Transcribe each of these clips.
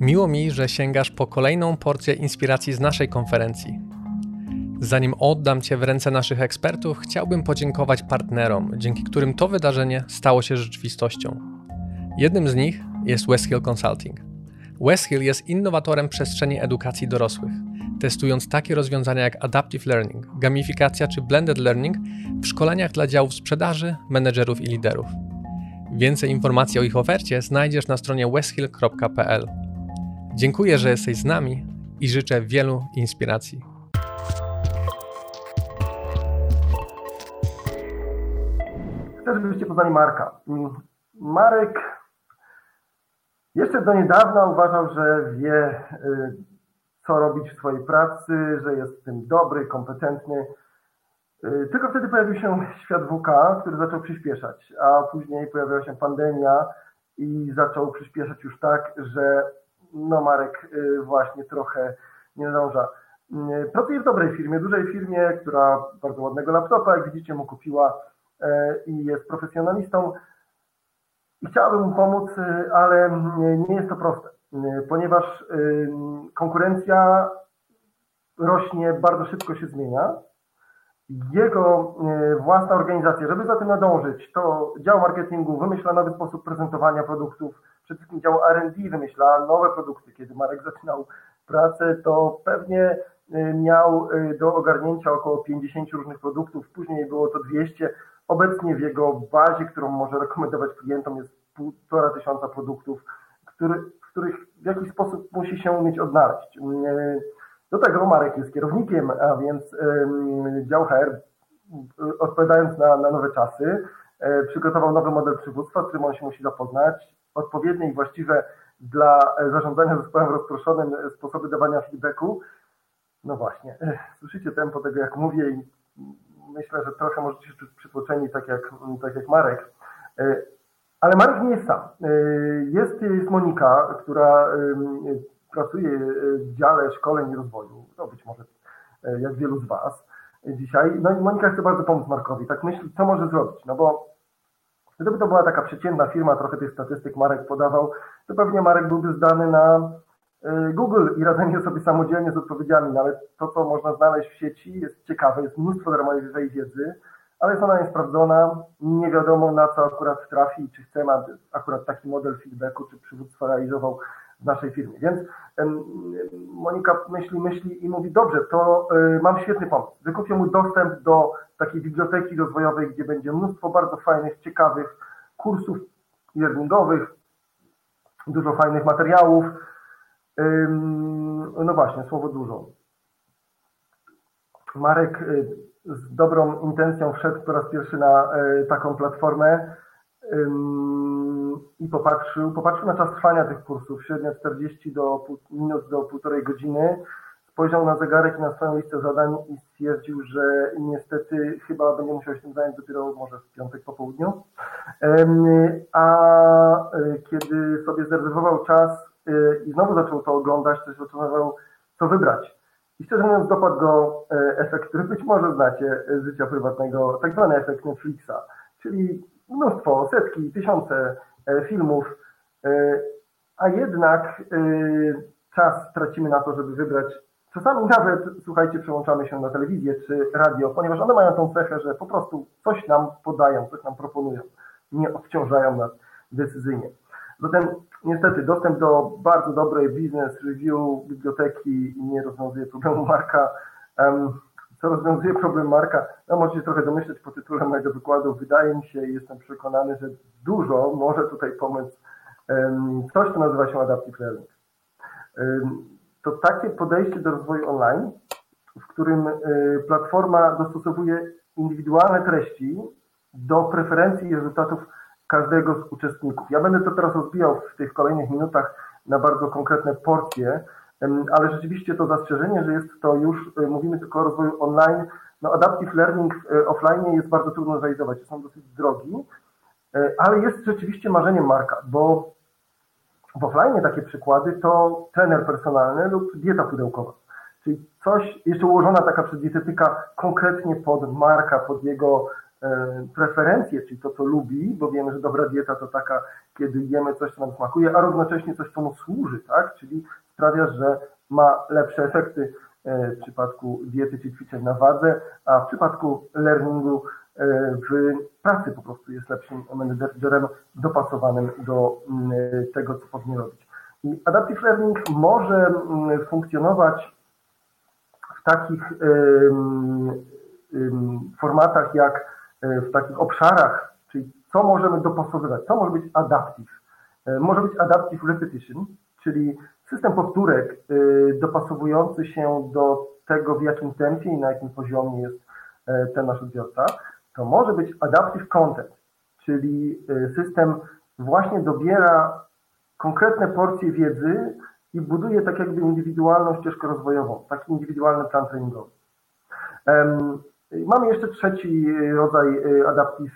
Miło mi, że sięgasz po kolejną porcję inspiracji z naszej konferencji. Zanim oddam Cię w ręce naszych ekspertów, chciałbym podziękować partnerom, dzięki którym to wydarzenie stało się rzeczywistością. Jednym z nich jest Westhill Consulting. Westhill jest innowatorem przestrzeni edukacji dorosłych, testując takie rozwiązania jak Adaptive Learning, gamifikacja czy Blended Learning w szkoleniach dla działów sprzedaży, menedżerów i liderów. Więcej informacji o ich ofercie znajdziesz na stronie westhill.pl. Dziękuję, że jesteś z nami i życzę wielu inspiracji. Chcę, żebyście poznali Marka. Marek jeszcze do niedawna uważał, że wie, y, co robić w swojej pracy, że jest tym dobry, kompetentny. Y, tylko wtedy pojawił się świat WK, który zaczął przyspieszać, a później pojawiła się pandemia i zaczął przyspieszać już tak, że no Marek y, właśnie trochę nie nadąża. Y, pracuje w dobrej firmie, dużej firmie, która bardzo ładnego laptopa, jak widzicie, mu kupiła i jest profesjonalistą. I chciałabym mu pomóc, ale nie jest to proste, ponieważ konkurencja rośnie, bardzo szybko się zmienia jego własna organizacja, żeby za tym nadążyć, to dział marketingu wymyśla nowy sposób prezentowania produktów, przede wszystkim dział R&D wymyśla nowe produkty. Kiedy Marek zaczynał pracę, to pewnie e, miał e, do ogarnięcia około 50 różnych produktów, później było to 200. Obecnie w jego bazie, którą może rekomendować klientom jest półtora tysiąca produktów, który, w których w jakiś sposób musi się umieć odnaleźć. Do tego Marek jest kierownikiem, a więc dział HR, odpowiadając na, na nowe czasy, przygotował nowy model przywództwa, z którym on się musi zapoznać, odpowiednie i właściwe dla zarządzania zespołem rozproszonym sposoby dawania feedbacku. No właśnie, e, słyszycie tempo tego, jak mówię i myślę, że trochę możecie się czuć przytłoczeni, tak jak, tak jak Marek. E, ale Marek nie jest sam. Jest, jest Monika, która pracuje e, w dziale szkoleń i rozwoju, no być może e, jak wielu z Was dzisiaj. No i Monika chce bardzo pomóc Markowi, tak myśli, co może zrobić, no bo gdyby to była taka przeciętna firma, trochę tych statystyk Marek podawał, to pewnie Marek byłby zdany na e, Google i radzenie sobie samodzielnie z odpowiedziami, no ale to, co można znaleźć w sieci jest ciekawe, jest mnóstwo darmowej wiedzy, ale jest ona niesprawdzona, nie wiadomo na co akurat trafi, czy aby akurat taki model feedbacku czy przywództwa realizował w naszej firmie. Więc Monika myśli, myśli i mówi, dobrze, to y, mam świetny pomysł. Wykupię mu dostęp do takiej biblioteki rozwojowej, gdzie będzie mnóstwo bardzo fajnych, ciekawych kursów learningowych, dużo fajnych materiałów. No właśnie, słowo dużo. Marek y, z dobrą intencją wszedł po raz pierwszy na y, taką platformę i popatrzył, popatrzył na czas trwania tych kursów, średnio 40 do, minut do półtorej godziny. Spojrzał na zegarek i na swoją listę zadań i stwierdził, że niestety chyba będzie musiał się tym zająć dopiero może w piątek po południu. A e, kiedy sobie zarezerwował czas e, i znowu zaczął to oglądać, to zastanawiał, co wybrać. I szczerze mówiąc, dopadł go e, efekt, który być może znacie z życia prywatnego, tak zwany efekt Netflixa, czyli mnóstwo, setki, tysiące filmów, e, a jednak e, czas tracimy na to, żeby wybrać. Czasami nawet, słuchajcie, przełączamy się na telewizję czy radio, ponieważ one mają tą cechę, że po prostu coś nam podają, coś nam proponują, nie obciążają nas decyzyjnie. Zatem niestety dostęp do bardzo dobrej business review biblioteki nie rozwiązuje problemu Marka co rozwiązuje problem Marka. No możecie trochę domyśleć po tytule mojego wykładu. Wydaje mi się i jestem przekonany, że dużo może tutaj pomóc coś, co nazywa się Adaptive Learning. To takie podejście do rozwoju online, w którym y, platforma dostosowuje indywidualne treści do preferencji i rezultatów każdego z uczestników. Ja będę to teraz rozbijał w tych kolejnych minutach na bardzo konkretne porcje, ale rzeczywiście to zastrzeżenie, że jest to już, y, mówimy tylko o rozwoju online, no adaptive learning y, offline jest bardzo trudno zrealizować, są dosyć drogi, y, ale jest rzeczywiście marzeniem marka, bo w offline takie przykłady to trener personalny lub dieta pudełkowa, czyli coś jeszcze ułożona taka przez dietetyka konkretnie pod marka, pod jego preferencje, czyli to, co lubi, bo wiemy, że dobra dieta to taka, kiedy jemy coś, co nam smakuje, a równocześnie coś, co mu służy, tak? Czyli sprawia, że ma lepsze efekty w przypadku diety czy ćwiczeń na wadze, a w przypadku learningu w pracy po prostu jest lepszym menedżerem dopasowanym do mm, tego, co powinien robić. I adaptive learning może mm, funkcjonować w takich formatach jak e, w takich obszarach, czyli co możemy dopasowywać, co może być adaptive. E, może być adaptive repetition, czyli system powtórek e, dopasowujący się do tego, w jakim tempie i na jakim poziomie jest ten nasz odbiorca. To może być adaptive content, czyli system właśnie dobiera konkretne porcje wiedzy i buduje tak jakby indywidualną ścieżkę rozwojową, taki indywidualny plan treningowy. Mamy jeszcze trzeci rodzaj y, adaptive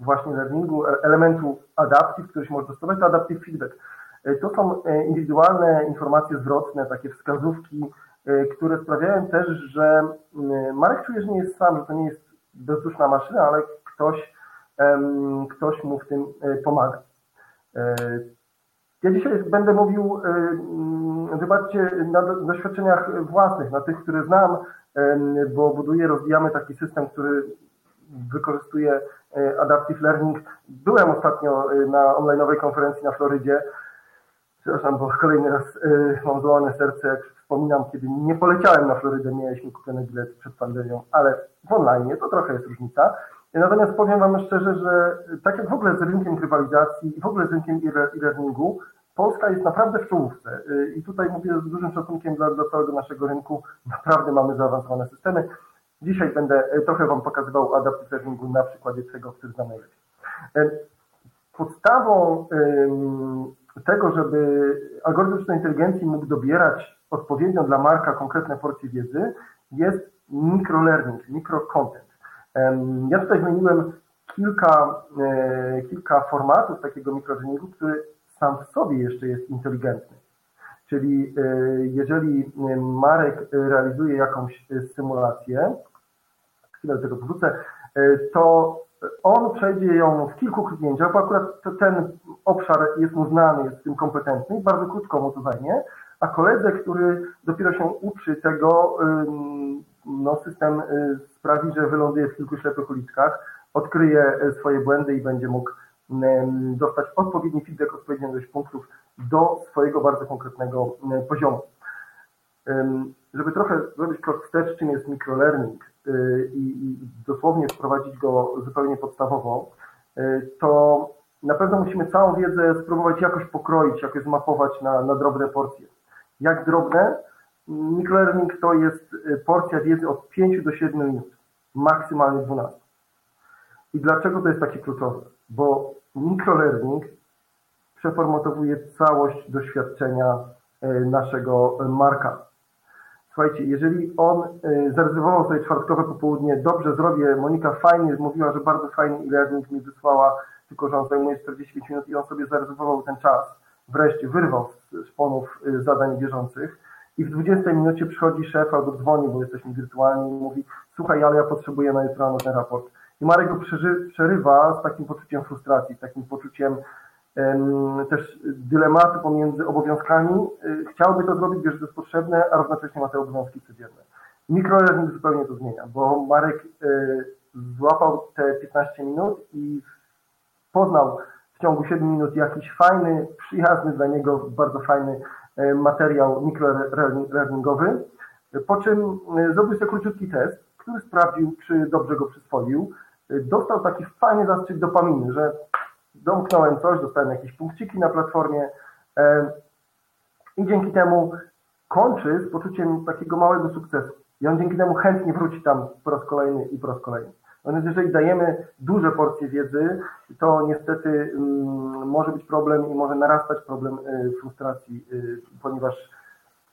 właśnie learningu, e, elementu adaptive, który się może dostosować, to adaptive feedback. E, to są e, indywidualne informacje zwrotne, takie wskazówki, które sprawiają też, że Marek czuje, że nie jest sam, że to nie jest bezduszna maszyna, ale ktoś, ktoś mu w tym pomaga. Ja dzisiaj będę mówił, wybaczcie, na doświadczeniach własnych, na tych, które znam, bo buduje, rozwijamy taki system, który wykorzystuje e, Adaptive Learning. Byłem ostatnio e, na online'owej konferencji na Florydzie. Przepraszam, bo kolejny raz e, mam złamane serce, jak wspominam, kiedy nie poleciałem na Florydę, mieliśmy kupiony bilet przed pandemią, ale w online to trochę jest różnica. Natomiast powiem Wam szczerze, że tak jak w ogóle z rynkiem rywalizacji i w ogóle z rynkiem e-learningu, Polska jest naprawdę w czołówce y, i tutaj mówię z dużym szacunkiem dla, dla całego naszego rynku. Naprawdę mamy zaawansowane systemy. Dzisiaj będę y, trochę Wam pokazywał adaptive learningu na przykładzie tego, który znam najlepiej. Y, podstawą tego, żeby algorytm sztucznej inteligencji mógł dobierać odpowiednio dla marka konkretne porcje wiedzy, jest microlearning, microcontent. Ja tutaj wymieniłem kilka, kilka formatów takiego microlearningu, który sam w sobie jeszcze jest inteligentny. Czyli e, jeżeli e, Marek realizuje jakąś e, symulację, chwilę do tego powrócę, to on przejdzie ją w kilku kliknięciach, bo akurat ten obszar jest mu znany, jest tym kompetentny. Bardzo krótko mu to zajmie, a koledze, który dopiero się uczy tego, no system sprawi, że wyląduje w kilku ślepych uliczkach, odkryje swoje błędy i będzie mógł dostać odpowiedni feedback, odpowiednią ilość punktów do swojego bardzo konkretnego poziomu. Żeby trochę zrobić krok wstecz, czym jest microlearning y, i dosłownie wprowadzić go zupełnie podstawowo, y, to na pewno musimy całą wiedzę spróbować jakoś pokroić, jakoś zmapować na, na drobne porcje. Jak drobne? Microlearning to jest y, porcja wiedzy od 5 do 7 minut, maksymalnie 12. I dlaczego to jest takie kluczowe? Bo Microlearning przeformatowuje całość doświadczenia naszego marka. Słuchajcie, jeżeli on e, zarezerwował sobie czwartkowe popołudnie, dobrze zrobię, Monika fajnie mówiła, że bardzo fajnie e-learning mi wysłała, tylko że on zajmuje 45 minut i on sobie zarezerwował ten czas, wreszcie wyrwał z szponów e, zadań bieżących. I w 20 minucie przychodzi szef albo dzwoni, bo jesteśmy wirtualni i mówi słuchaj, ale ja potrzebuję na jutro ten raport. I Marek go przerywa z takim poczuciem frustracji, z takim poczuciem też dylematu pomiędzy obowiązkami. Y, chciałby to zrobić, wiesz, że to jest potrzebne, a równocześnie ma te obowiązki codzienne. Mikrolearning zupełnie to zmienia, bo Marek y, złapał te 15 minut i poznał w ciągu 7 minut jakiś fajny, przyjazny dla niego, bardzo fajny y, materiał mikrolearningowy, po czym zrobił sobie króciutki test, który sprawdził, czy dobrze go przyswoił dostał taki fajny zastrzyk dopaminy, że domknąłem coś, dostałem jakieś punkciki na platformie i dzięki temu kończy z poczuciem takiego małego sukcesu. I on dzięki temu chętnie wróci tam po raz kolejny i po raz kolejny. Więc jeżeli dajemy duże porcje wiedzy, to niestety mm, może być problem i może narastać problem y, frustracji, y, ponieważ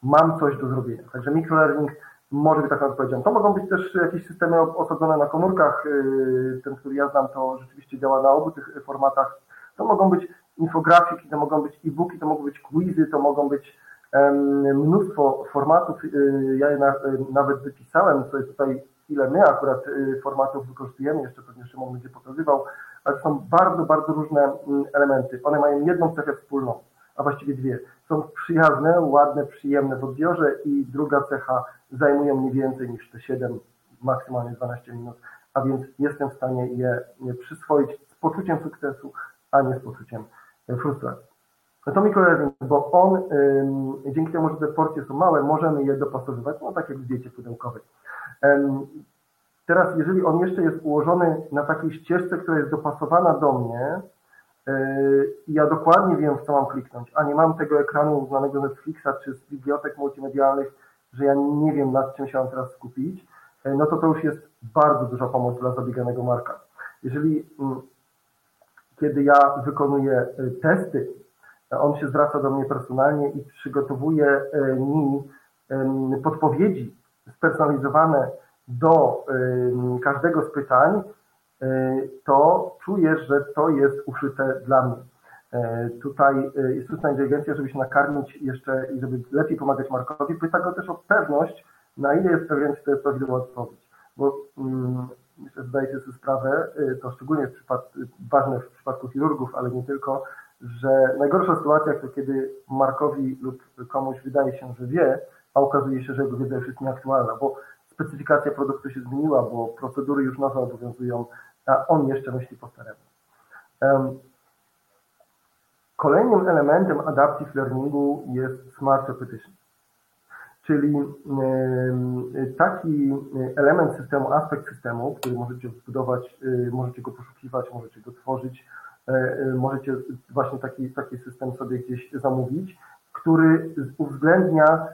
mam coś do zrobienia. Także microlearning może być taką odpowiedzią. To mogą być też jakieś systemy osadzone na komórkach. Y, ten, który ja znam, to rzeczywiście działa na obu tych formatach. To mogą być infografiki, to mogą być e-booki, to mogą być quizy, to mogą być mnóstwo formatów. Y, ja je y, nawet wypisałem, co jest tutaj ile my akurat formatów wykorzystujemy, jeszcze pewnie Szymon będzie pokazywał, ale to są bardzo, bardzo różne mm, elementy. One mają jedną cechę wspólną, a właściwie dwie. Są przyjazne, ładne, przyjemne w odbiorze i druga cecha zajmują mniej więcej niż te 7, maksymalnie 12 minut, a więc jestem w stanie je przyswoić z poczuciem sukcesu, a nie z poczuciem frustracji. No to mikrolearning, bo on dzięki temu, że te porcje są małe, możemy je dopasowywać, no tak jak w diecie pudełkowej. Teraz, jeżeli on jeszcze jest ułożony na takiej ścieżce, która jest dopasowana do mnie, ja dokładnie wiem, w co mam kliknąć, a nie mam tego ekranu znanego Netflixa czy z bibliotek multimedialnych, że ja nie wiem, nad czym się mam teraz skupić, yy, no to to już jest bardzo duża pomoc dla zabieganego marka. Jeżeli mm, kiedy ja wykonuję yy, testy, on się zwraca do mnie personalnie i przygotowuje mi podpowiedzi spersonalizowane do każdego z pytań, to czuję, że to jest uszyte dla mnie. Y, tutaj y, sztuczna inteligencja, żeby się nakarmić jeszcze i żeby lepiej pomagać Markowi, pyta go też o pewność, na ile jest pewien, czy to jest prawidłowa odpowiedź. Bo um, myślę, zdajecie sobie sprawę, to szczególnie w przypadku, ważne w przypadku chirurgów, ale nie tylko, że najgorsza sytuacja to kiedy Markowi lub komuś wydaje się, że wie, a okazuje się, że jego wiedza już jest nieaktualna, bo specyfikacja produktu się zmieniła, bo procedury już nowe obowiązują, a on jeszcze myśli po staremu. Kolejnym elementem adaptive learningu jest smart repetition, czyli taki element systemu, aspekt systemu, który możecie zbudować, y, możecie go poszukiwać, możecie go tworzyć, e, y, możecie właśnie taki, taki system sobie gdzieś zamówić, który uwzględnia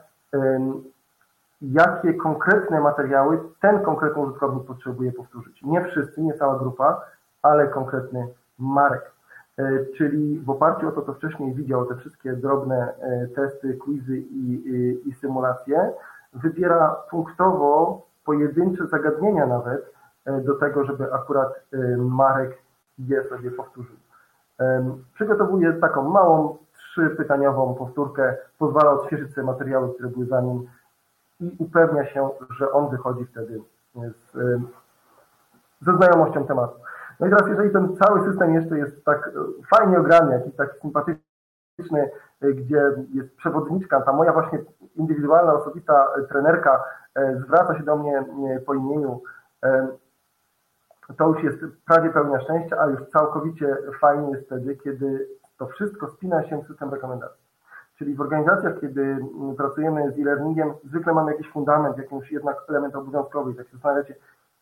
jakie konkretne materiały ten konkretny użytkownik potrzebuje powtórzyć. Nie wszyscy, nie cała grupa, ale konkretny marek. E, czyli w oparciu o to, co wcześniej widział, te wszystkie drobne e, testy, quizy i, i, i symulacje, wybiera punktowo pojedyncze zagadnienia nawet e, do tego, żeby akurat Marek je sobie powtórzył. Przygotowuje taką małą, trzypytaniową powtórkę, pozwala odświeżyć sobie materiały, które były za nim i upewnia się, że on wychodzi wtedy z, ze znajomością tematu. No i teraz, jeżeli ten cały system jeszcze jest tak e, fajnie ograny, jakiś taki sympatyczny, e, gdzie jest przewodniczka, ta moja właśnie indywidualna, osobista trenerka zwraca się do mnie po imieniu, to już jest prawie pełnia szczęścia, a już całkowicie fajnie jest wtedy, kiedy to wszystko spina się w system rekomendacji. Czyli w organizacjach, kiedy mm, pracujemy z e-learningiem, zwykle mamy jakiś fundament, jakiś jednak element obowiązkowy. Tak się zastanawiacie,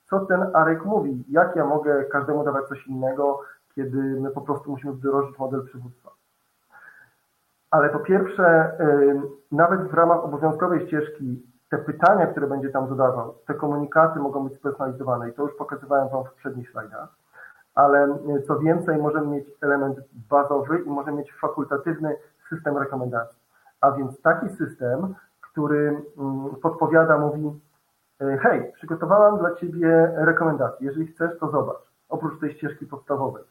co ten Arek mówi, jak ja mogę każdemu dawać coś innego, kiedy my po prostu musimy wdrożyć model przywództwa. Ale po pierwsze, nawet w ramach obowiązkowej ścieżki te pytania, które będzie tam zadawał, te komunikaty mogą być spersonalizowane i to już pokazywałem Wam w poprzednich slajdach, ale co więcej, możemy mieć element bazowy i możemy mieć fakultatywny system rekomendacji. A więc taki system, który mm, podpowiada, mówi e, hej, przygotowałam dla Ciebie rekomendacje, jeżeli chcesz, to zobacz, oprócz tej ścieżki podstawowej.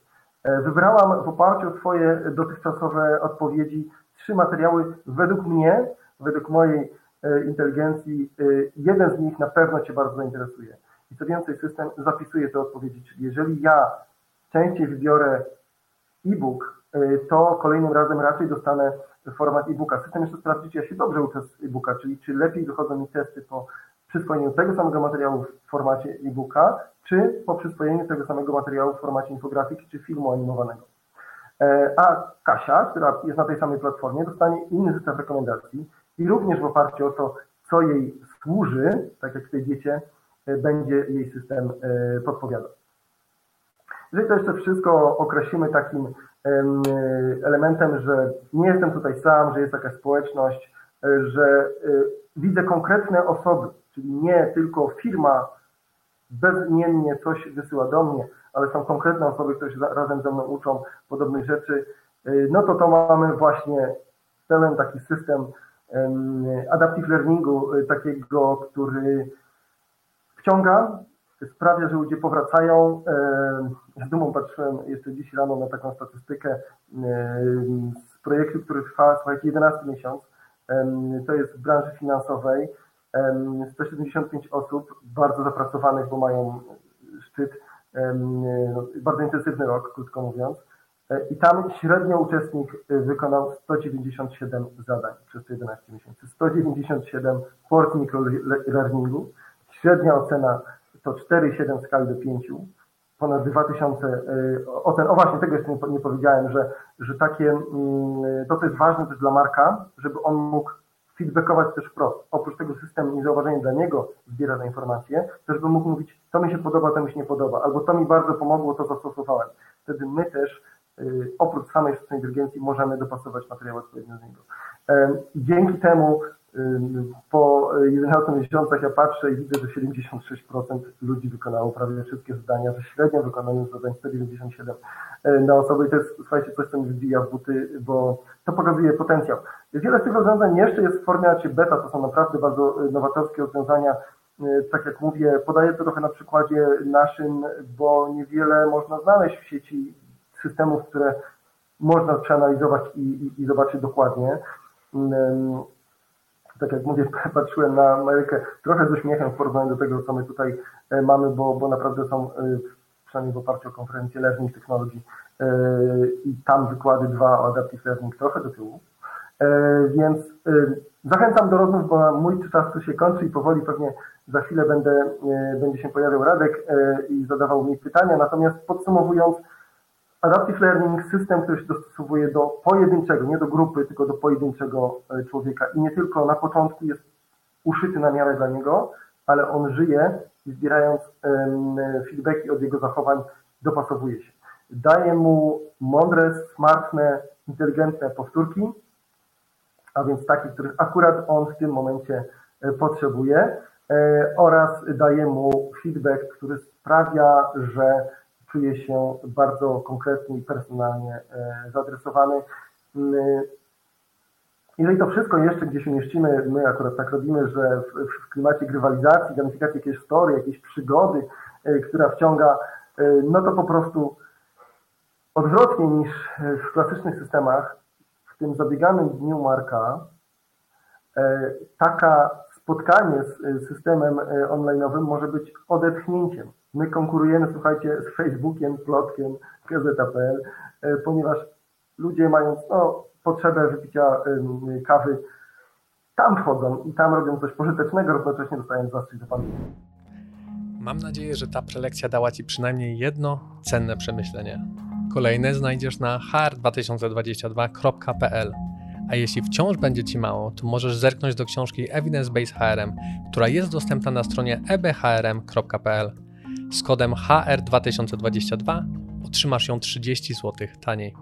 E, wybrałam w oparciu o Twoje dotychczasowe odpowiedzi trzy materiały według mnie, według mojej e, inteligencji, jeden z nich na pewno Cię bardzo zainteresuje. I co więcej, system zapisuje te odpowiedzi, czyli jeżeli ja częściej wybiorę e-book, to kolejnym razem raczej dostanę format e-booka. System jeszcze sprawdzi, czy ja się dobrze uczę z e-booka, czyli czy lepiej wychodzą mi testy po przyswojeniu tego samego materiału w formacie e-booka, czy po przyswojeniu tego samego materiału w formacie infografiki czy filmu animowanego. E, a Kasia, która jest na tej samej platformie, dostanie inny zestaw rekomendacji i również w oparciu o to, co jej służy, tak jak w tej diecie, e, będzie jej system e, podpowiadał. Jeżeli to jeszcze wszystko określimy takim elementem, że nie jestem tutaj sam, że jest jakaś społeczność, e, że e, widzę konkretne osoby, czyli nie tylko firma bezimiennie coś wysyła do mnie, ale są konkretne osoby, które się razem ze mną uczą podobnych rzeczy, e, no to to mamy właśnie pełen taki system adaptive learningu, takiego, który wciąga, sprawia, że ludzie powracają. Z dumą patrzyłem jeszcze dziś rano na taką statystykę z projektu, który trwa, słuchajcie, 11 miesiąc. To jest w branży finansowej 175 osób, bardzo zapracowanych, bo mają szczyt, no, bardzo intensywny rok, krótko mówiąc. E, I tam średnio uczestnik e, wykonał 197 zadań przez te 11 miesięcy. 197 port microlearningu. Średnia ocena to 4,7 w skali do 5. Ponad 2000 e, ocen. O właśnie, tego jeszcze nie powiedziałem, że, że takie, mm, to co jest ważne też dla Marka, żeby on mógł feedbackować też wprost. Oprócz tego system niezauważenia dla niego zbiera te informacje, to żeby mógł mówić, to mi się podoba, to mi się nie podoba, albo to mi bardzo pomogło, to zastosowałem. Wtedy my też Y, oprócz samej sztucznej inteligencji możemy dopasować materiał odpowiednio z niego. Dzięki temu po 11 miesiącach ja patrzę i widzę, że 76% ludzi wykonało prawie wszystkie zadania, że średnio wykonają zadań 197 na osobę i to jest, słuchajcie, coś, co mi wbija w buty, bo to pokazuje potencjał. Wiele z tych rozwiązań jeszcze jest w formie beta, to są naprawdę bardzo y, nowatorskie rozwiązania, y, tak jak mówię, podaję to trochę na przykładzie naszym, bo niewiele można znaleźć w sieci systemów, które można przeanalizować i, i, i zobaczyć dokładnie. Tak jak mówię, patrzyłem na Amerykę trochę z uśmiechem w porównaniu do tego, co my tutaj e, mamy, bo, bo naprawdę są, e, przynajmniej w oparciu o konferencję Learning Technology e, i tam wykłady dwa o Adaptive Learning trochę do tyłu. Więc zachęcam do rozmów, bo mój czas tu się kończy i powoli pewnie za chwilę będę, będzie się pojawiał Radek i zadawał mi pytania. Natomiast podsumowując, Adaptive Learning system, który się dostosowuje do pojedynczego, nie do grupy, tylko do pojedynczego e, człowieka i nie tylko na początku jest uszyty na miarę dla niego, ale on żyje i zbierając feedbacki od jego zachowań dopasowuje się. Daje mu mądre, smartne, inteligentne powtórki, a więc takie, których akurat on w tym momencie e, potrzebuje e, oraz daje mu feedback, który sprawia, że czuje się bardzo konkretnie i personalnie e, zaadresowany. Mm, jeżeli to wszystko jeszcze gdzieś umieścimy, my akurat tak robimy, że w, klimacie grywalizacji, gamifikacji jakiejś historii, jakiejś przygody, e, która wciąga, e, no to po prostu odwrotnie niż w klasycznych systemach, w tym zabieganym dniu Marka, taka spotkanie z systemem online'owym może być odetchnięciem My konkurujemy, słuchajcie, z Facebookiem, Plotkiem, Gazeta.pl, e, ponieważ ludzie mając no, potrzebę wypicia kawy, tam wchodzą i tam robią coś pożytecznego, równocześnie dostając zastrzyk do pamięci. Mam nadzieję, że ta prelekcja dała Ci przynajmniej jedno cenne przemyślenie. Kolejne znajdziesz na hr2022.pl. A jeśli wciąż będzie Ci mało, to możesz zerknąć do książki Evidence Based HRM, która jest dostępna na stronie ebhrm.pl. Z kodem HR2022 otrzymasz ją 30 zł taniej.